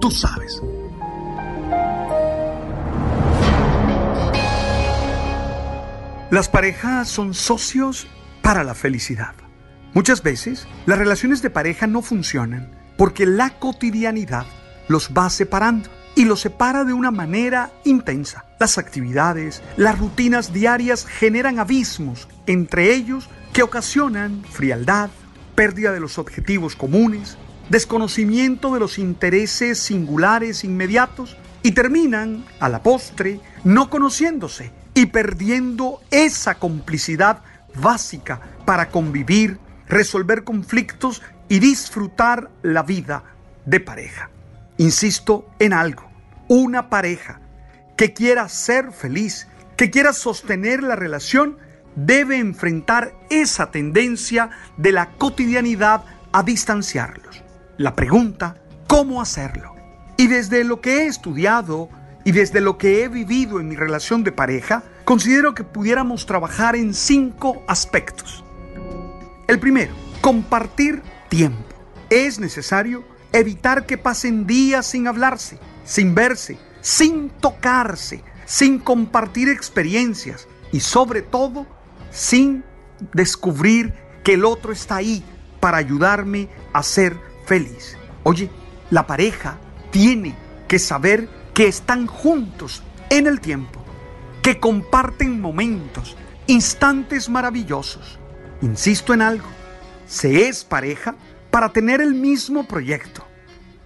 Tú sabes. Las parejas son socios para la felicidad. Muchas veces las relaciones de pareja no funcionan porque la cotidianidad los va separando y los separa de una manera intensa. Las actividades, las rutinas diarias generan abismos entre ellos que ocasionan frialdad, pérdida de los objetivos comunes, desconocimiento de los intereses singulares inmediatos y terminan, a la postre, no conociéndose y perdiendo esa complicidad básica para convivir, resolver conflictos y disfrutar la vida de pareja. Insisto en algo, una pareja que quiera ser feliz, que quiera sostener la relación, debe enfrentar esa tendencia de la cotidianidad a distanciarlos. La pregunta, ¿cómo hacerlo? Y desde lo que he estudiado y desde lo que he vivido en mi relación de pareja, considero que pudiéramos trabajar en cinco aspectos. El primero, compartir tiempo. Es necesario evitar que pasen días sin hablarse, sin verse, sin tocarse, sin compartir experiencias y sobre todo sin descubrir que el otro está ahí para ayudarme a ser feliz. Oye, la pareja tiene que saber que están juntos en el tiempo, que comparten momentos, instantes maravillosos. Insisto en algo, se es pareja para tener el mismo proyecto,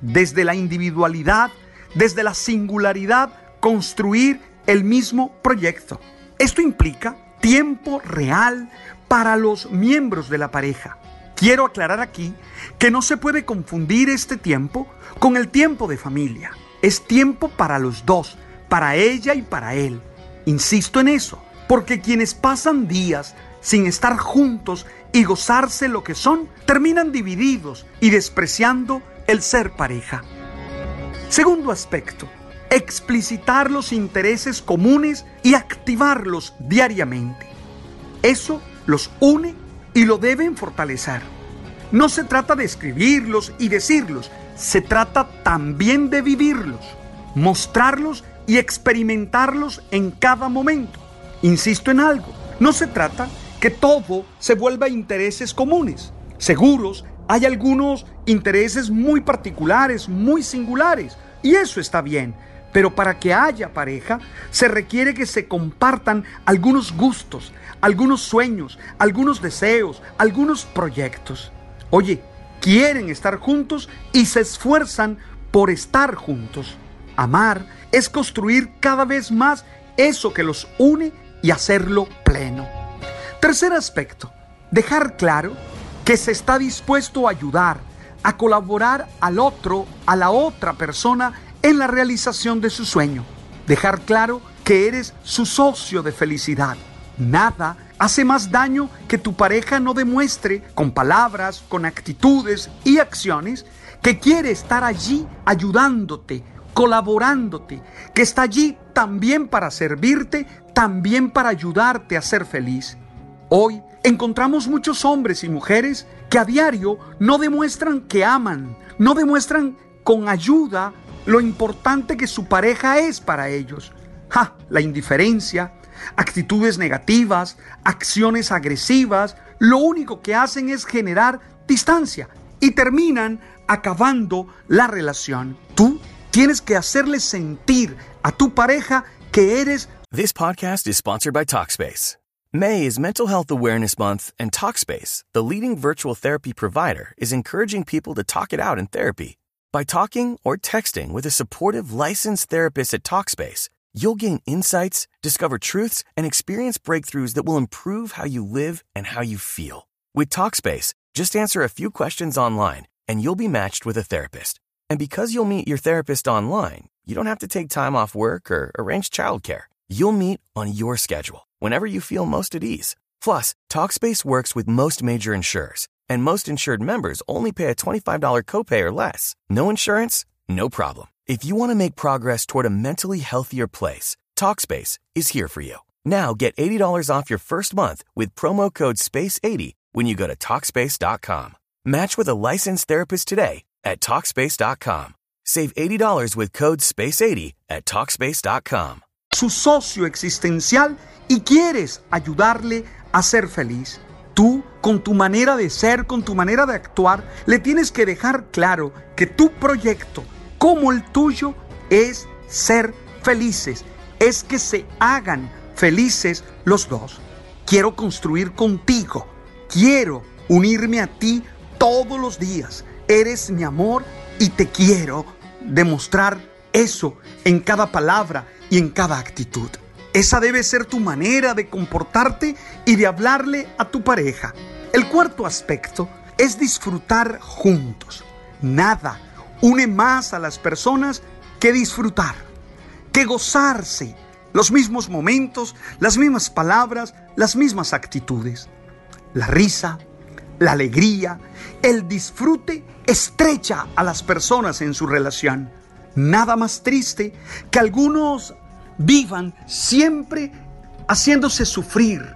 desde la individualidad, desde la singularidad, construir el mismo proyecto. Esto implica tiempo real para los miembros de la pareja. Quiero aclarar aquí que no se puede confundir este tiempo con el tiempo de familia. Es tiempo para los dos, para ella y para él. Insisto en eso, porque quienes pasan días sin estar juntos y gozarse lo que son, terminan divididos y despreciando el ser pareja. Segundo aspecto, explicitar los intereses comunes y activarlos diariamente. Eso los une y lo deben fortalecer. No se trata de escribirlos y decirlos, se trata también de vivirlos, mostrarlos y experimentarlos en cada momento. Insisto en algo, no se trata que todo se vuelva intereses comunes. Seguros, hay algunos intereses muy particulares, muy singulares, y eso está bien. Pero para que haya pareja, se requiere que se compartan algunos gustos, algunos sueños, algunos deseos, algunos proyectos. Oye, quieren estar juntos y se esfuerzan por estar juntos. Amar es construir cada vez más eso que los une y hacerlo pleno. Tercer aspecto, dejar claro que se está dispuesto a ayudar, a colaborar al otro, a la otra persona en la realización de su sueño. Dejar claro que eres su socio de felicidad. Nada hace más daño que tu pareja no demuestre con palabras, con actitudes y acciones que quiere estar allí ayudándote, colaborándote, que está allí también para servirte, también para ayudarte a ser feliz. Hoy encontramos muchos hombres y mujeres que a diario no demuestran que aman, no demuestran con ayuda lo importante que su pareja es para ellos. Ja, la indiferencia, actitudes negativas, acciones agresivas, lo único que hacen es generar distancia y terminan acabando la relación. Tú tienes que hacerle sentir a tu pareja que eres. This podcast is sponsored by Talkspace. May is Mental Health Awareness Month, and Talkspace, the leading virtual therapy provider, is encouraging people to talk it out in therapy. By talking or texting with a supportive licensed therapist at Talkspace, you'll gain insights, discover truths, and experience breakthroughs that will improve how you live and how you feel. With Talkspace, just answer a few questions online and you'll be matched with a therapist. And because you'll meet your therapist online, you don't have to take time off work or arrange childcare. You'll meet on your schedule, whenever you feel most at ease. Plus, Talkspace works with most major insurers, and most insured members only pay a $25 copay or less. No insurance? No problem. If you want to make progress toward a mentally healthier place, Talkspace is here for you. Now get $80 off your first month with promo code SPACE80 when you go to Talkspace.com. Match with a licensed therapist today at Talkspace.com. Save $80 with code SPACE80 at Talkspace.com. Su socio existencial y quieres ayudarle a ser feliz. Con tu manera de ser, con tu manera de actuar, le tienes que dejar claro que tu proyecto, como el tuyo, es ser felices, es que se hagan felices los dos. Quiero construir contigo, quiero unirme a ti todos los días. Eres mi amor y te quiero demostrar eso en cada palabra y en cada actitud. Esa debe ser tu manera de comportarte y de hablarle a tu pareja. El cuarto aspecto es disfrutar juntos. Nada une más a las personas que disfrutar, que gozarse los mismos momentos, las mismas palabras, las mismas actitudes. La risa, la alegría, el disfrute estrecha a las personas en su relación. Nada más triste que algunos vivan siempre haciéndose sufrir,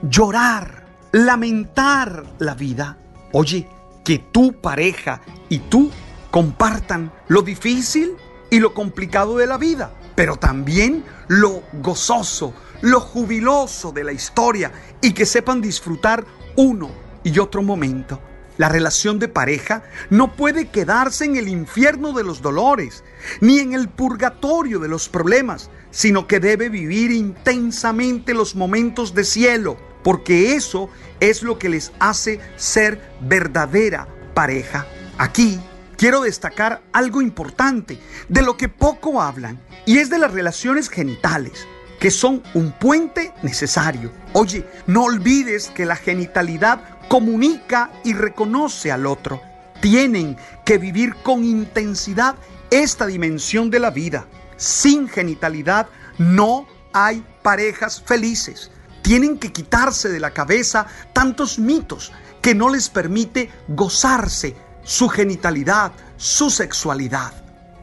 llorar, lamentar la vida. Oye, que tu pareja y tú compartan lo difícil y lo complicado de la vida, pero también lo gozoso, lo jubiloso de la historia y que sepan disfrutar uno y otro momento. La relación de pareja no puede quedarse en el infierno de los dolores, ni en el purgatorio de los problemas, sino que debe vivir intensamente los momentos de cielo, porque eso es lo que les hace ser verdadera pareja. Aquí quiero destacar algo importante, de lo que poco hablan, y es de las relaciones genitales que son un puente necesario. Oye, no olvides que la genitalidad comunica y reconoce al otro. Tienen que vivir con intensidad esta dimensión de la vida. Sin genitalidad no hay parejas felices. Tienen que quitarse de la cabeza tantos mitos que no les permite gozarse su genitalidad, su sexualidad.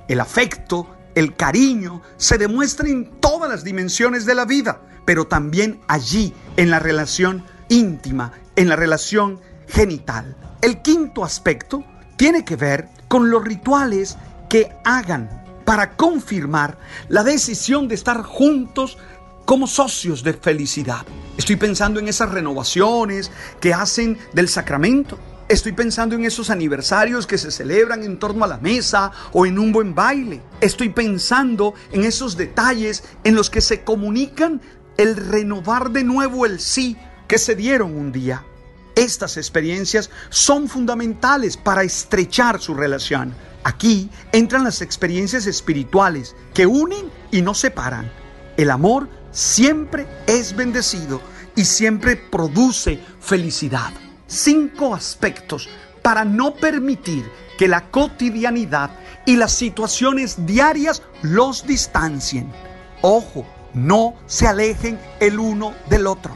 El afecto, el cariño se demuestra en todas las dimensiones de la vida, pero también allí, en la relación íntima, en la relación genital. El quinto aspecto tiene que ver con los rituales que hagan para confirmar la decisión de estar juntos como socios de felicidad. Estoy pensando en esas renovaciones que hacen del sacramento. Estoy pensando en esos aniversarios que se celebran en torno a la mesa o en un buen baile. Estoy pensando en esos detalles en los que se comunican el renovar de nuevo el sí que se dieron un día. Estas experiencias son fundamentales para estrechar su relación. Aquí entran las experiencias espirituales que unen y no separan. El amor siempre es bendecido y siempre produce felicidad. Cinco aspectos para no permitir que la cotidianidad y las situaciones diarias los distancien. Ojo, no se alejen el uno del otro.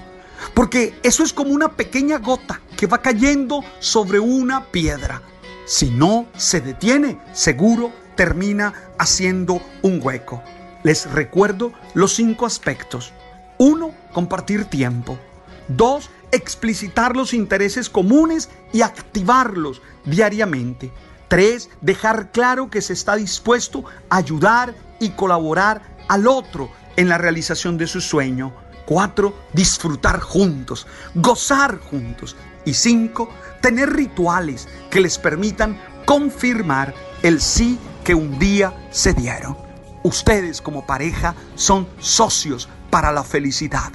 Porque eso es como una pequeña gota que va cayendo sobre una piedra. Si no se detiene, seguro termina haciendo un hueco. Les recuerdo los cinco aspectos. Uno, compartir tiempo. Dos, explicitar los intereses comunes y activarlos diariamente. Tres, dejar claro que se está dispuesto a ayudar y colaborar al otro en la realización de su sueño. Cuatro, disfrutar juntos, gozar juntos. Y cinco, tener rituales que les permitan confirmar el sí que un día se dieron. Ustedes como pareja son socios para la felicidad.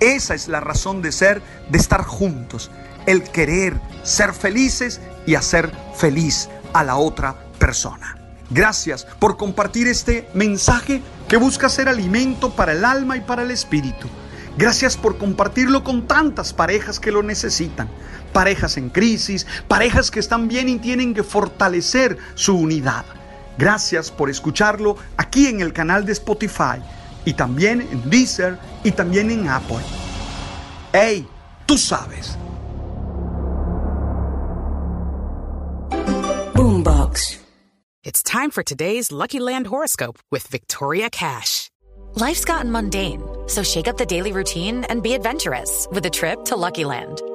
Esa es la razón de ser, de estar juntos, el querer ser felices y hacer feliz a la otra persona. Gracias por compartir este mensaje que busca ser alimento para el alma y para el espíritu. Gracias por compartirlo con tantas parejas que lo necesitan. Parejas en crisis, parejas que están bien y tienen que fortalecer su unidad. Gracias por escucharlo aquí en el canal de Spotify y también en Deezer y también en Apple. ¡Hey! Tú sabes. Boombox. It's time for today's Lucky Land horoscope with Victoria Cash. Life's gotten mundane, so shake up the daily routine and be adventurous with a trip to Lucky Land.